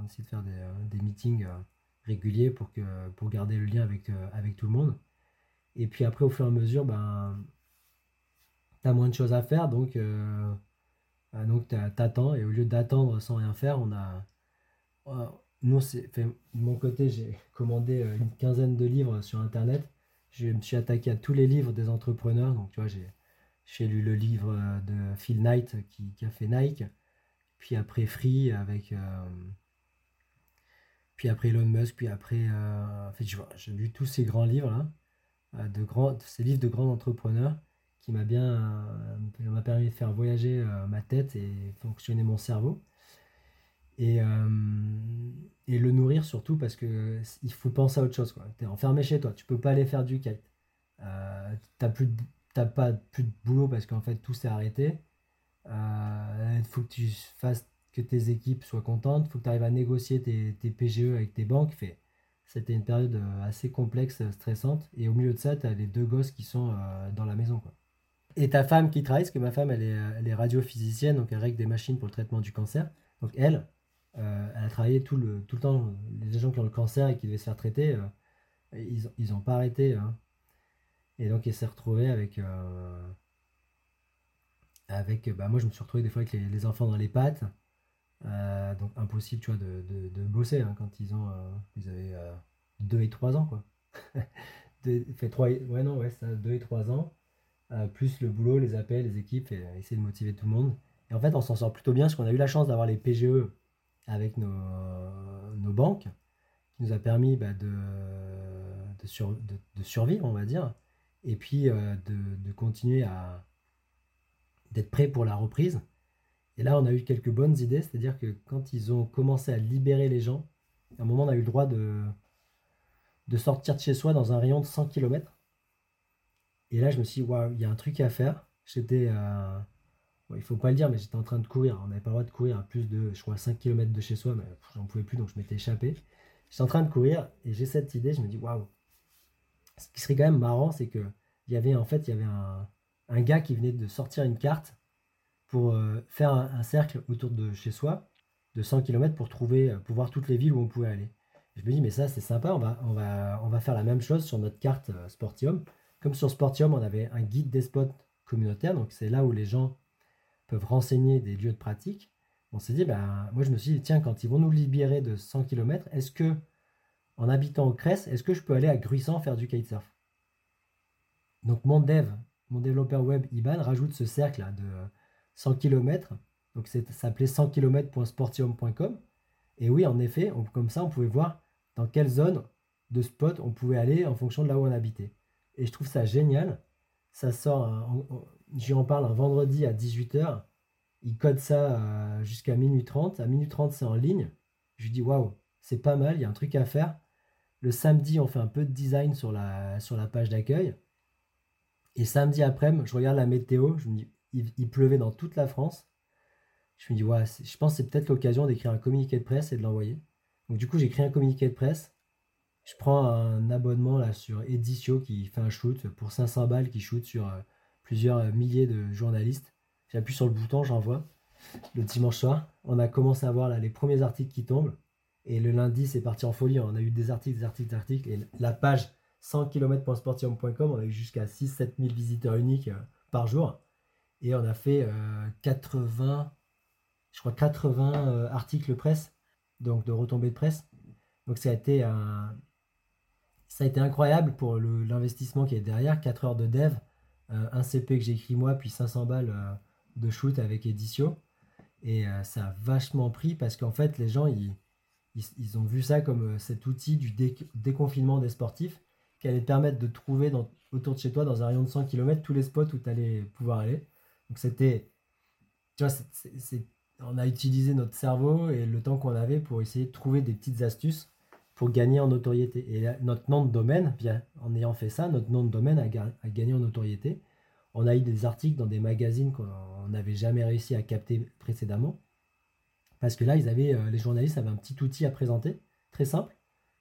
on essayait de faire des, des meetings réguliers pour, que, pour garder le lien avec, avec tout le monde. Et puis après, au fur et à mesure, ben, tu as moins de choses à faire, donc, euh, bah, donc et au lieu d'attendre sans rien faire, on a... Nous, c'est, de mon côté, j'ai commandé euh, une quinzaine de livres sur Internet. Je me suis attaqué à tous les livres des entrepreneurs. Donc, tu vois, j'ai, j'ai lu le livre euh, de Phil Knight qui, a fait Nike. Puis après Free avec... puis après Elon Musk. Puis après... en fait, j'ai lu tous ces grands livres-là. De grands, ces livres de grands entrepreneurs m'a bien euh, m'a permis de faire voyager euh, ma tête et fonctionner mon cerveau. Et, euh, et le nourrir surtout parce que il faut penser à autre chose. Tu es enfermé chez toi, tu peux pas aller faire du kite. tu plus pas plus de boulot parce qu'en fait tout s'est arrêté. Il faut que tu fasses que tes équipes soient contentes, il faut que tu arrives à négocier tes, tes, PGE avec tes banques. Fait, c'était une période assez complexe, stressante. Et au milieu de ça, tu as les deux gosses qui sont dans la maison. Quoi. Et ta femme qui travaille, parce que ma femme, elle est, elle est radiophysicienne, donc elle règle des machines pour le traitement du cancer. Donc elle, euh, elle a travaillé tout le, tout le temps. Les gens qui ont le cancer et qui devaient se faire traiter, euh, ils n'ont pas arrêté. Hein. Et donc elle s'est retrouvée avec... Euh, avec bah, moi, je me suis retrouvé des fois avec les, enfants dans les pattes. Donc impossible, tu vois, de, de, bosser hein, quand ils ont... ils avaient 2 et 3 ans, quoi. fait trois, ouais, non, ouais, ça, deux et trois ans, plus le boulot, les appels, les équipes, essayer de motiver tout le monde. Et en fait, on s'en sort plutôt bien parce qu'on a eu la chance d'avoir les PGE avec nos, nos banques, qui nous a permis bah, de, de, survivre, on va dire, et puis de, de continuer à d'être prêt pour la reprise. Et là, on a eu quelques bonnes idées, c'est-à-dire que quand ils ont commencé à libérer les gens, à un moment, on a eu le droit de, sortir de chez soi dans un rayon de 100 km. Et là, je me suis dit, waouh, il y a un truc à faire. J'étais, euh, il faut pas le dire, mais j'étais en train de courir. On n'avait pas le droit de courir à plus de, je crois, 5 km de chez soi, mais j'en pouvais plus, donc je m'étais échappé. J'étais en train de courir et j'ai cette idée, je me dis, waouh. Ce qui serait quand même marrant, c'est que il y avait en fait, il y avait un gars qui venait de sortir une carte pour euh, faire un, cercle autour de chez soi de 100 km pour trouver, euh, pour voir toutes les villes où on pouvait aller. je me dis, mais ça, c'est sympa, on va, on, va, on va faire la même chose sur notre carte euh, Sportium. Comme sur Sportium, on avait un guide des spots communautaires, donc c'est là où les gens peuvent renseigner des lieux de pratique. On s'est dit, ben, moi je me suis dit, tiens, quand ils vont nous libérer de 100 km, est-ce que, en habitant au Cress, est-ce que je peux aller à Gruissant faire du kitesurf? Donc mon dev, mon développeur web IBAN rajoute ce cercle de 100 km. Donc ça s'appelait 100 km.sportium.com. Et oui, en effet, comme ça, on pouvait voir dans quelle zone de spot on pouvait aller en fonction de là où on habitait. Et je trouve ça génial. Ça sort, j'y en parle un vendredi à 18h. Il code ça euh, jusqu'à minuit 30. À minuit 30, c'est en ligne. Je lui dis waouh, c'est pas mal, il y a un truc à faire. Le samedi, on fait un peu de design sur la, sur la page d'accueil. Et samedi après, je regarde la météo, je me dis, il, pleuvait dans toute la France. Je me dis, ouais, je pense que c'est peut-être l'occasion d'écrire un communiqué de presse et de l'envoyer. Donc du coup, j'écris un communiqué de presse. Je prends un abonnement là sur Edicio qui fait un shoot pour 500 balles, qui shoot sur euh, plusieurs milliers de journalistes. J'appuie sur le bouton, j'envoie. Le dimanche soir, on a commencé à voir là, les premiers articles qui tombent. Et le lundi, c'est parti en folie. On a eu des articles, des articles, des articles. Et la page 100 km.sportium.com, on a eu jusqu'à 6-7 000 visiteurs uniques euh, par jour. Et on a fait 80, euh, je crois 80 euh, articles presse, donc de retombées de presse. Donc ça a été, un, ça a été incroyable pour l'investissement qui est derrière. 4 heures de dev, un CP que j'ai écrit moi, puis 500 balles de shoot avec Edicio. Et ça a vachement pris parce qu'en fait, les gens, ils, ils, ont vu ça comme cet outil du déconfinement des sportifs qui allait permettre de trouver autour de chez toi, dans un rayon de 100 km, tous les spots où tu allais pouvoir aller. Donc c'était. Tu vois, on a utilisé notre cerveau et le temps qu'on avait pour essayer de trouver des petites astuces pour gagner en notoriété. Et notre nom de domaine, bien, en ayant fait ça, notre nom de domaine a, gagné en notoriété. On a eu des articles dans des magazines qu'on n'avait jamais réussi à capter précédemment. Parce que là, ils avaient, euh, les journalistes avaient un petit outil à présenter, très simple,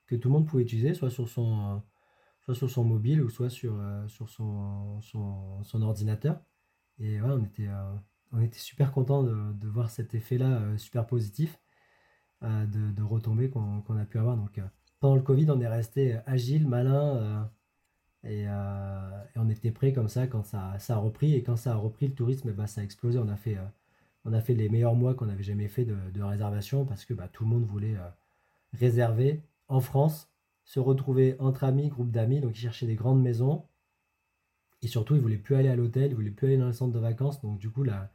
que tout le monde pouvait utiliser, soit sur son, mobile ou soit sur, euh, son, ordinateur. Et voilà, on était, euh, on était super content de, voir cet effet-là euh, super positif de, de retombées qu'on a pu avoir. Donc, pendant le Covid, on est resté agile, malin. Et, on était prêt comme ça quand ça, a repris. Et quand ça a repris, le tourisme, bah, ça a explosé. On a fait, les meilleurs mois qu'on avait jamais fait de, de réservation parce que bah, tout le monde voulait réserver en France se retrouver entre amis, groupe d'amis, donc ils cherchaient des grandes maisons. Et surtout, ils voulaient plus aller à l'hôtel, ils voulaient plus aller dans le centre de vacances. Donc du coup, la,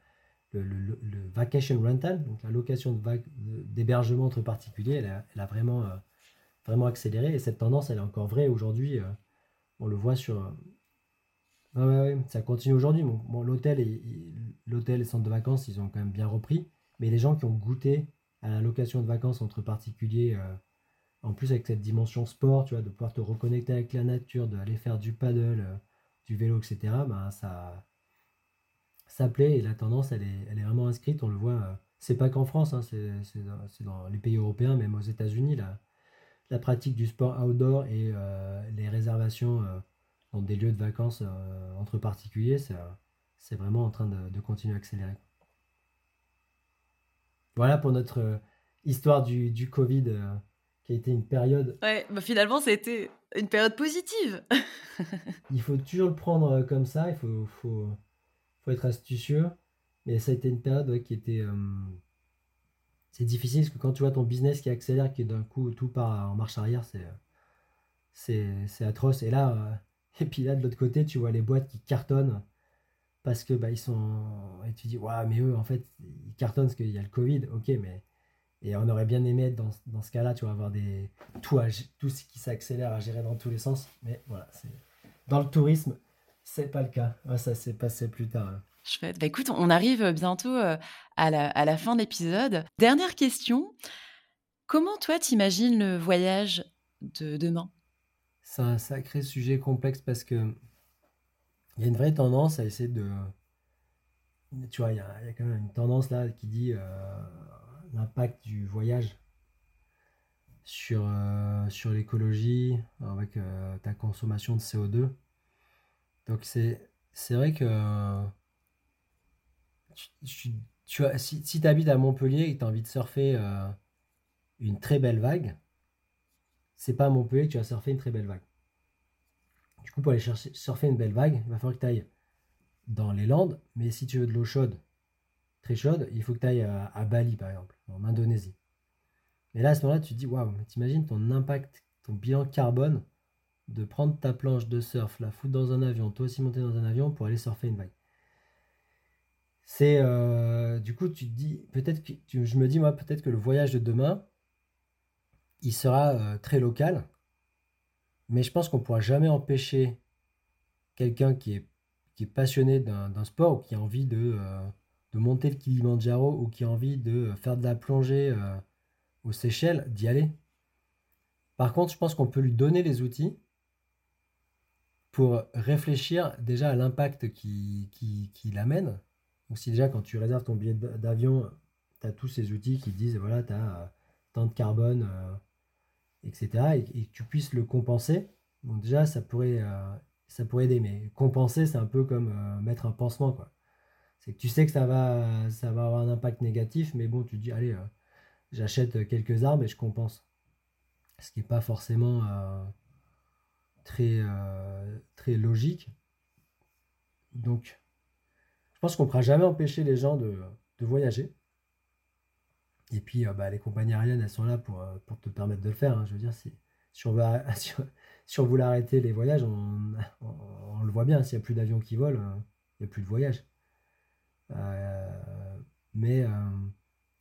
le, vacation rental, donc la location d'hébergement entre particuliers, elle a, vraiment, euh, vraiment accéléré. Et cette tendance, elle est encore vraie aujourd'hui. Euh, on le voit sur... Euh, ça continue aujourd'hui. L'hôtel et, l'hôtel et le centre de vacances, ils ont quand même bien repris. Mais les gens qui ont goûté à la location de vacances entre particuliers en plus avec cette dimension sport, tu vois, de pouvoir te reconnecter avec la nature, d'aller faire du paddle, du vélo, etc., ben, ça, ça plaît et la tendance, elle est, elle est vraiment inscrite. On le voit, euh, c'est pas qu'en France, hein, c'est dans, les pays européens, même aux États-Unis, la, la pratique du sport outdoor et euh, les réservations dans des lieux de vacances entre particuliers, c'est vraiment en train de, continuer à accélérer. Voilà pour notre histoire du Covid qui a été une période. Ouais, bah finalement, c'était une période positive. il faut toujours le prendre euh, comme ça, il faut, faut, faut être astucieux. Mais ça a été une période qui était. Euh, c'est difficile parce que quand tu vois ton business qui accélère, qui d'un coup tout part en marche arrière, c'est. c'est atroce. Et là, et puis là, de l'autre côté, tu vois les boîtes qui cartonnent parce que bah, ils sont. Et tu dis, ouais, mais eux, en fait, ils cartonnent parce qu'il y a le Covid, ok, mais. Et on aurait bien aimé dans, dans ce cas-là, tu vois, avoir des. Tout, tout ce qui s'accélère à gérer dans tous les sens. Mais voilà, c'est. Dans le tourisme, c'est pas le cas. ça s'est passé plus tard. Hein. Chouette. Bah, écoute, on arrive bientôt euh, à la, à la fin de l'épisode. Dernière question. Comment toi, t'imagines le voyage de demain? C'est un sacré sujet complexe parce que il y a une vraie tendance à essayer de. Tu vois, il y a, quand même une tendance là qui dit euh, l'impact du voyage sur, euh, sur l'écologie avec euh, ta consommation de CO2. Donc c'est, vrai que tu, si, si tu habites à Montpellier et que tu as envie de surfer une très belle vague, c'est pas à Montpellier que tu vas surfer une très belle vague. Du coup, pour aller chercher, surfer une belle vague, il va falloir que tu ailles dans les Landes. Mais si tu veux de l'eau chaude, très chaude, il faut que tu ailles à, Bali, par exemple, en Indonésie. Et là, à ce moment-là, tu dis, waouh, t'imagines ton impact, ton bilan carbone de prendre ta planche de surf, la foutre dans un avion, toi aussi monter dans un avion pour aller surfer une vague. C'est euh, du coup, tu dis, peut-être que je me dis moi, peut-être que le voyage de demain, il sera euh, très local mais je pense qu'on pourra jamais empêcher quelqu'un qui est, qui est passionné d'un sport ou qui a envie de, euh, de monter le Kilimanjaro ou qui a envie de faire de la plongée euh, aux Seychelles d'y aller. Par contre, je pense qu'on peut lui donner les outils pour réfléchir déjà à l'impact qu'il qui, qui, amène. Donc si déjà quand tu réserves ton billet d'avion, tu as tous ces outils qui disent voilà, tu as euh, tant de carbone etc. Et, que tu puisses le compenser. Donc déjà, ça pourrait, euh, ça pourrait aider. Mais compenser, c'est un peu comme euh, mettre un pansement. quoi. C'est que tu sais que ça va, ça va avoir un impact négatif, mais bon, tu dis, allez, euh, j'achète quelques arbres et je compense. Ce qui n'est pas forcément très, très logique. Donc, je pense qu'on ne pourra jamais empêcher les gens de, de voyager. Et puis, euh, bah, les compagnies aériennes, elles sont là pour, euh, pour te permettre de le faire. Hein. Je veux dire, si, si, on, si, on voulait arrêter les voyages, on, on, le voit bien. S'il n'y a plus d'avions qui volent, euh, il n'y a plus de voyage. Mais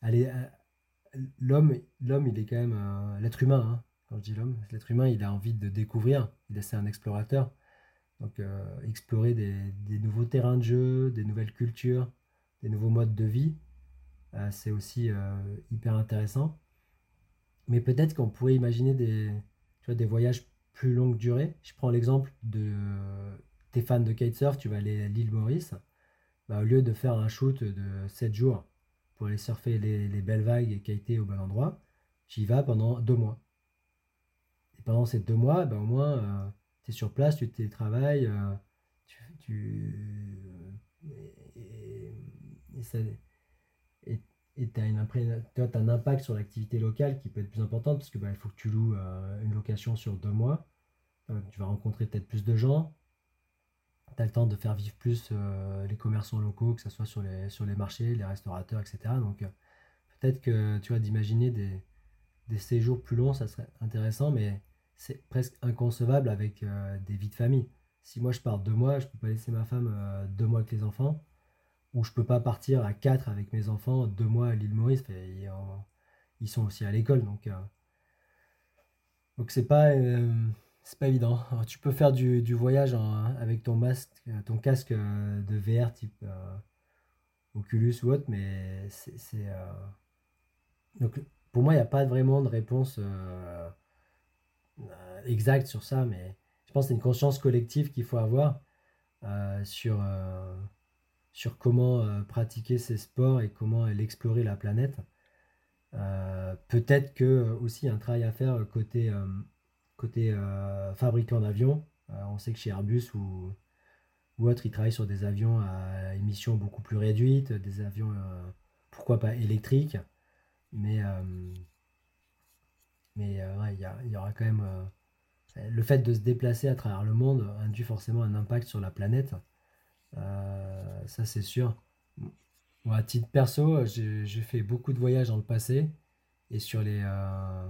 allez, l'homme, l'homme, il est quand même l'être humain. Hein. quand je dis l'homme, l'être humain, il a envie de découvrir. Il est un explorateur. Donc, explorer des, nouveaux terrains de jeu, des nouvelles cultures, des nouveaux modes de vie. Euh, c'est aussi euh, hyper intéressant. Mais peut-être qu'on pourrait imaginer des, voyages plus longue durée. Je prends l'exemple de tes fans de kitesurf, tu vas aller à l'île Maurice. Bah, au lieu de faire un shoot de 7 jours pour aller surfer les, belles vagues et kiter au bon endroit, j'y vas pendant deux mois. Et pendant ces deux mois, bah, au moins, euh, tu es sur place, tu télétravailles, tu, et, et tu as, un impact sur l'activité locale qui peut être plus important parce que bah, il faut que tu loues euh, une location sur deux mois. Euh, tu vas rencontrer peut-être plus de gens. Tu as le temps de faire vivre plus euh, les commerçants locaux, que ce soit sur les, sur les marchés, les restaurateurs, etc. Donc peut-être que tu vois d'imaginer des, des, séjours plus longs, ça serait intéressant, mais c'est presque inconcevable avec des vies de famille. Si moi je pars deux mois, je peux pas laisser ma femme deux mois avec les enfants où je peux pas partir à 4 avec mes enfants deux mois à l'île Maurice. ils sont aussi à l'école, donc euh, donc c'est pas euh, c'est pas évident. tu peux faire du, voyage avec ton masque, ton casque euh, de VR type Oculus ou autre, mais c'est donc pour moi il n'y a pas vraiment de réponse exacte sur ça, mais je pense que c'est une conscience collective qu'il faut avoir sur sur comment euh, pratiquer ces sports et comment explorer la planète. Euh, peut-être que euh, aussi un travail à faire côté, côté fabricant d'avions. on sait que chez Airbus ou, ou autre, ils travaillent sur des avions à émissions beaucoup plus réduites, des avions, pourquoi pas électriques. Mais mais il y, aura quand même le fait de se déplacer à travers le monde induit forcément un impact sur la planète. Euh, ça, c'est sûr. Moi, à titre perso, j'ai fait beaucoup de voyages dans le passé. Et sur les, euh,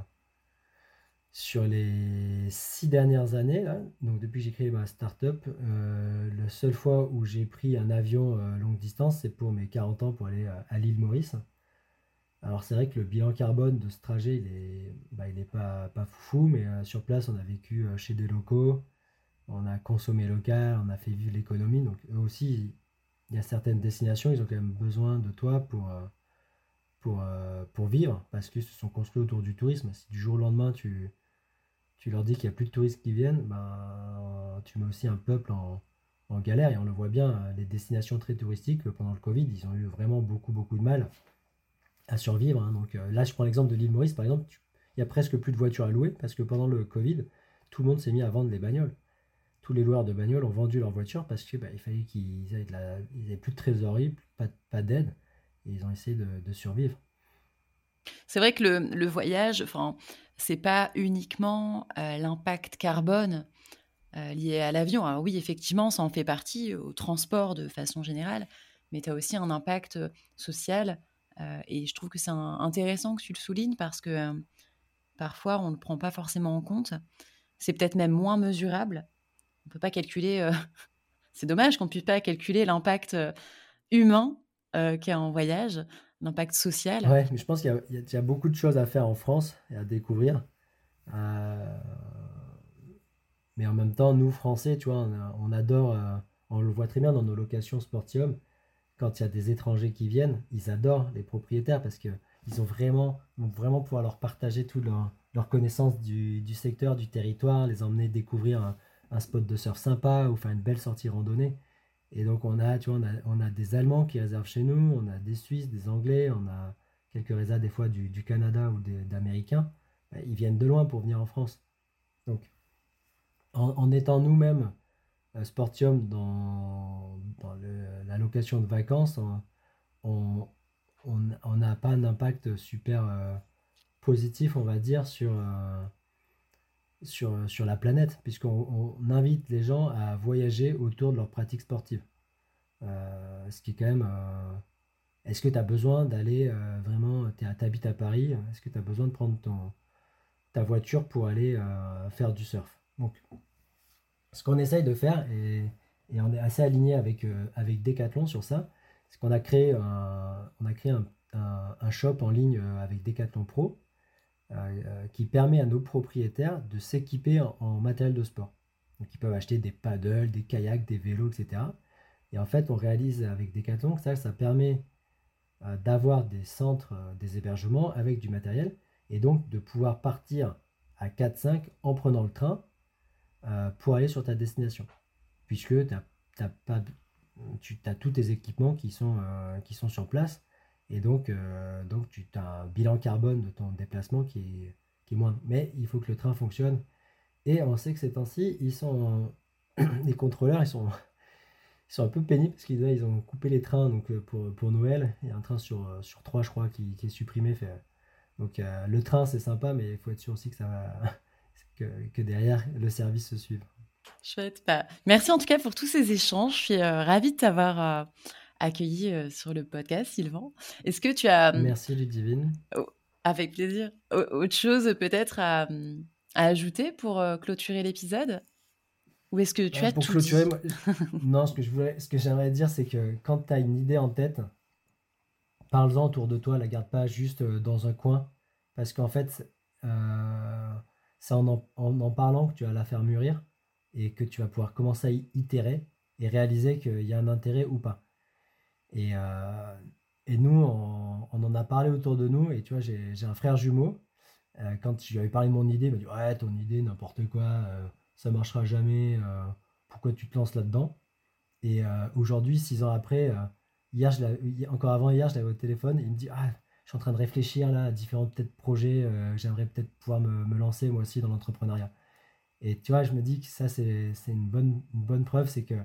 sur les six dernières années, donc depuis que j'ai créé ma startup, euh, la seule fois où j'ai pris un avion euh, longue distance, c'est pour mes 40 ans pour aller à, l'île Maurice. Alors c'est vrai que le bilan carbone de ce trajet, il est, bah, pas, pas fou, mais euh, sur place, on a vécu chez des locaux, on a consommé local, on a fait vivre l'économie. Donc eux aussi, il y a certaines destinations, ils ont quand même besoin de toi pour, pour, pour vivre, parce qu'ils se sont construits autour du tourisme. Si du jour au lendemain, tu tu leur dis qu'il n'y a plus de touristes qui viennent, ben, tu mets aussi un peuple en, galère. Et on le voit bien, les destinations très touristiques, pendant le Covid, ils ont eu vraiment beaucoup, beaucoup de mal à survivre. Hein. Donc euh, là, je prends l'exemple de l'île Maurice, par exemple, il n'y a presque plus de voitures à louer parce que pendant le Covid, tout le monde s'est mis à vendre les bagnoles. Tous les loueurs de bagnoles ont vendu leurs voitures parce qu'il bah, fallait qu'ils aient, plus de trésorerie, pas, d'aide, et ils ont essayé de, survivre. C'est vrai que le, voyage, enfin, c'est pas uniquement euh, l'impact carbone euh, lié à l'avion. Alors oui, effectivement, ça en fait partie au transport de façon générale, mais tu as aussi un impact euh, social. et je trouve que c'est intéressant que tu le soulignes parce que parfois on ne le prend pas forcément en compte. C'est peut-être même moins mesurable. On ne peut pas calculer. c'est dommage qu'on ne puisse pas calculer l'impact humain qu'il y a en voyage l'impact social. Ouais, mais je pense qu'il y, a beaucoup de choses à faire en France et à découvrir. Euh, mais en même temps, nous, Français, tu vois, on, adore, euh, on le voit très bien dans nos locations Sportium, quand il y a des étrangers qui viennent, ils adorent les propriétaires parce qu'ils ont vraiment, vont vraiment pouvoir leur partager toute leur, connaissance du, du, secteur, du territoire, les emmener découvrir un, un spot de surf sympa ou faire une belle sortie randonnée. Et donc, on a, tu vois, on a, des Allemands qui réservent chez nous, on a des Suisses, des Anglais, on a quelques réserves des fois du, Canada ou d'Américains. Bah, ils viennent de loin pour venir en France. Donc, en, étant nous-mêmes euh, Sportium dans, la location de vacances, on n'a pas un impact super euh, positif, on va dire, sur, euh, sur, sur la planète, puisqu'on invite les gens à voyager autour de leurs pratiques sportives. Euh, ce qui est quand même... Euh, est-ce que tu as besoin d'aller euh, vraiment... Tu habites à Paris, est-ce que tu as besoin de prendre ton, ta voiture pour aller faire du surf? Donc, ce qu'on essaye de faire, et, on est assez aligné avec, avec Decathlon sur ça, c'est qu'on a créé, un, on a créé un, shop en ligne avec Decathlon Pro qui permet à nos propriétaires de s'équiper en, matériel de sport. Donc ils peuvent acheter des paddles, des kayaks, des vélos, etc. Et en fait, on réalise avec Decathlon que ça, ça permet euh, d'avoir des centres, euh, des hébergements avec du matériel et donc de pouvoir partir à 4-5 en prenant le train pour aller sur ta destination. Puisque tu as tous tes équipements qui sont, qui sont sur place et donc, euh, donc tu as un bilan carbone de ton déplacement qui est, qui moindre. Mais il faut que le train fonctionne. Et on sait que ces temps-ci, ils sont les contrôleurs, ils sont, ils sont un peu pénibles parce qu'ils ils ont coupé les trains donc, euh, pour, pour Noël. Il y a un train sur, euh, sur trois, je crois, qui, est supprimé. Donc le train, c'est sympa, mais il faut être sûr aussi que, que, derrière, le service se suive. Chouette. Bah, merci en tout cas pour tous ces échanges. Je suis ravie de t'avoir accueilli euh, sur le podcast, Sylvain. Est-ce que tu as... Hum, Merci Ludivine. Oh, avec plaisir. autre chose peut-être à, hum, ajouter pour euh, clôturer l'épisode? Ou est-ce que tu bah, as pour tout clôturer, Non, ce que, je voulais, ce que j'aimerais dire, c'est que quand tu as une idée en tête, parle-en autour de toi, la garde pas juste euh, dans un coin. Parce qu'en fait, c'est en en, parlant que tu vas la faire mûrir et que tu vas pouvoir commencer à itérer et réaliser qu'il y a un intérêt ou pas. Et, euh, et nous, on, en a parlé autour de nous. Et tu vois, j'ai un frère jumeau. Euh, quand je lui avais parlé de mon idée, il m'a dit Ouais, ton idée, n'importe quoi, euh, ça marchera jamais. pourquoi tu te lances là-dedans? Et aujourd'hui, six ans après, hier, encore avant hier, je l'avais au téléphone. Il me dit Ah, je suis en train de réfléchir là, à différents peut-être projets. J'aimerais peut-être pouvoir me, me, lancer moi aussi dans l'entrepreneuriat. Et tu vois, je me dis que ça, c'est une bonne, une bonne preuve c'est que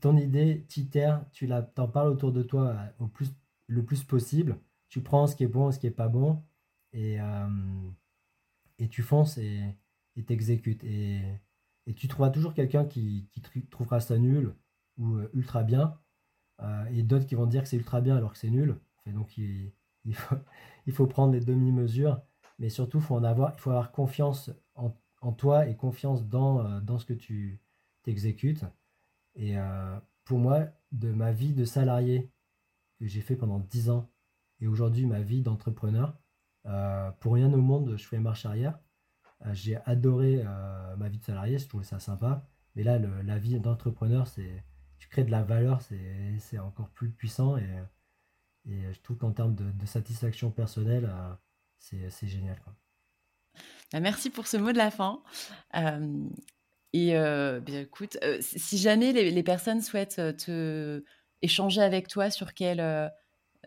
ton idée, t'itères, tu t'en parles autour de toi euh, au plus, le plus possible. Tu prends ce qui est bon, ce qui est pas bon, et, euh, et tu fonces et t'exécutes. Et, et, tu trouveras toujours quelqu'un qui, trouvera ça nul ou euh, ultra bien, et d'autres qui vont dire que c'est ultra bien alors que c'est nul. Donc il, il, faut, prendre les demi-mesures mais surtout, faut en avoir, il faut avoir confiance en, en toi et confiance dans, dans ce que tu t'exécutes. Et euh, pour moi, de ma vie de salarié que j'ai fait pendant 10 ans et aujourd'hui ma vie d'entrepreneur, euh, pour rien au monde, je fais marche arrière. j'ai adoré ma vie de salarié, je trouvais ça sympa. Mais là, la vie d'entrepreneur, c'est tu crées de la valeur, c'est encore plus puissant. Et, je trouve qu'en termes de, satisfaction personnelle, c'est génial. Bah, merci pour ce mot de la fin. Et bien, écoute, si jamais les, personnes souhaitent te échanger avec toi, sur quelle,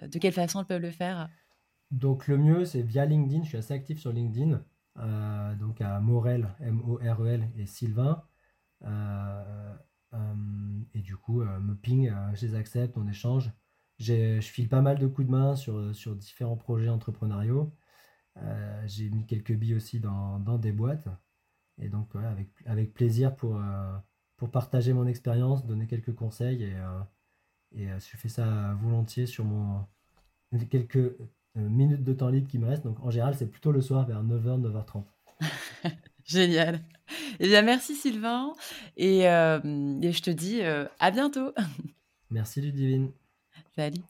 de quelle façon elles peuvent le faire? Donc le mieux, c'est via LinkedIn. Je suis assez actif sur LinkedIn. donc à Morel, M-O-R-E-L et Sylvain. et du coup, me ping, je les accepte, on échange. Je file pas mal de coups de main sur, sur différents projets entrepreneuriaux. J'ai mis quelques billes aussi dans, dans des boîtes. Et donc, avec, avec plaisir pour, euh, pour partager mon expérience, donner quelques conseils. Et, euh, et je fais ça volontiers sur mon quelques minutes de temps libre qui me restent. Donc, en général, c'est plutôt le soir vers 9h, 9h30. Génial. Eh bien, merci Sylvain. Et, et je te dis à bientôt. Merci Ludivine. Salut.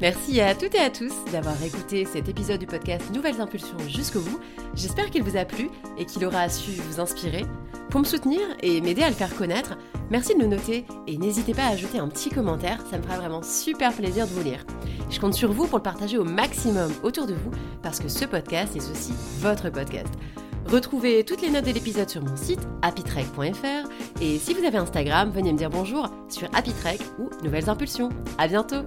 Merci à toutes et à tous d'avoir écouté cet épisode du podcast Nouvelles Impulsions jusqu'au bout. J'espère qu'il vous a plu et qu'il aura su vous inspirer. Pour me soutenir et m'aider à le faire connaître, merci de le noter et n'hésitez pas à ajouter un petit commentaire, ça me fera vraiment super plaisir de vous lire. Je compte sur vous pour le partager au maximum autour de vous parce que ce podcast est aussi votre podcast. Retrouvez toutes les notes de l'épisode sur mon site happytrek.fr et si vous avez Instagram, venez me dire bonjour sur happytrek ou Nouvelles Impulsions. À bientôt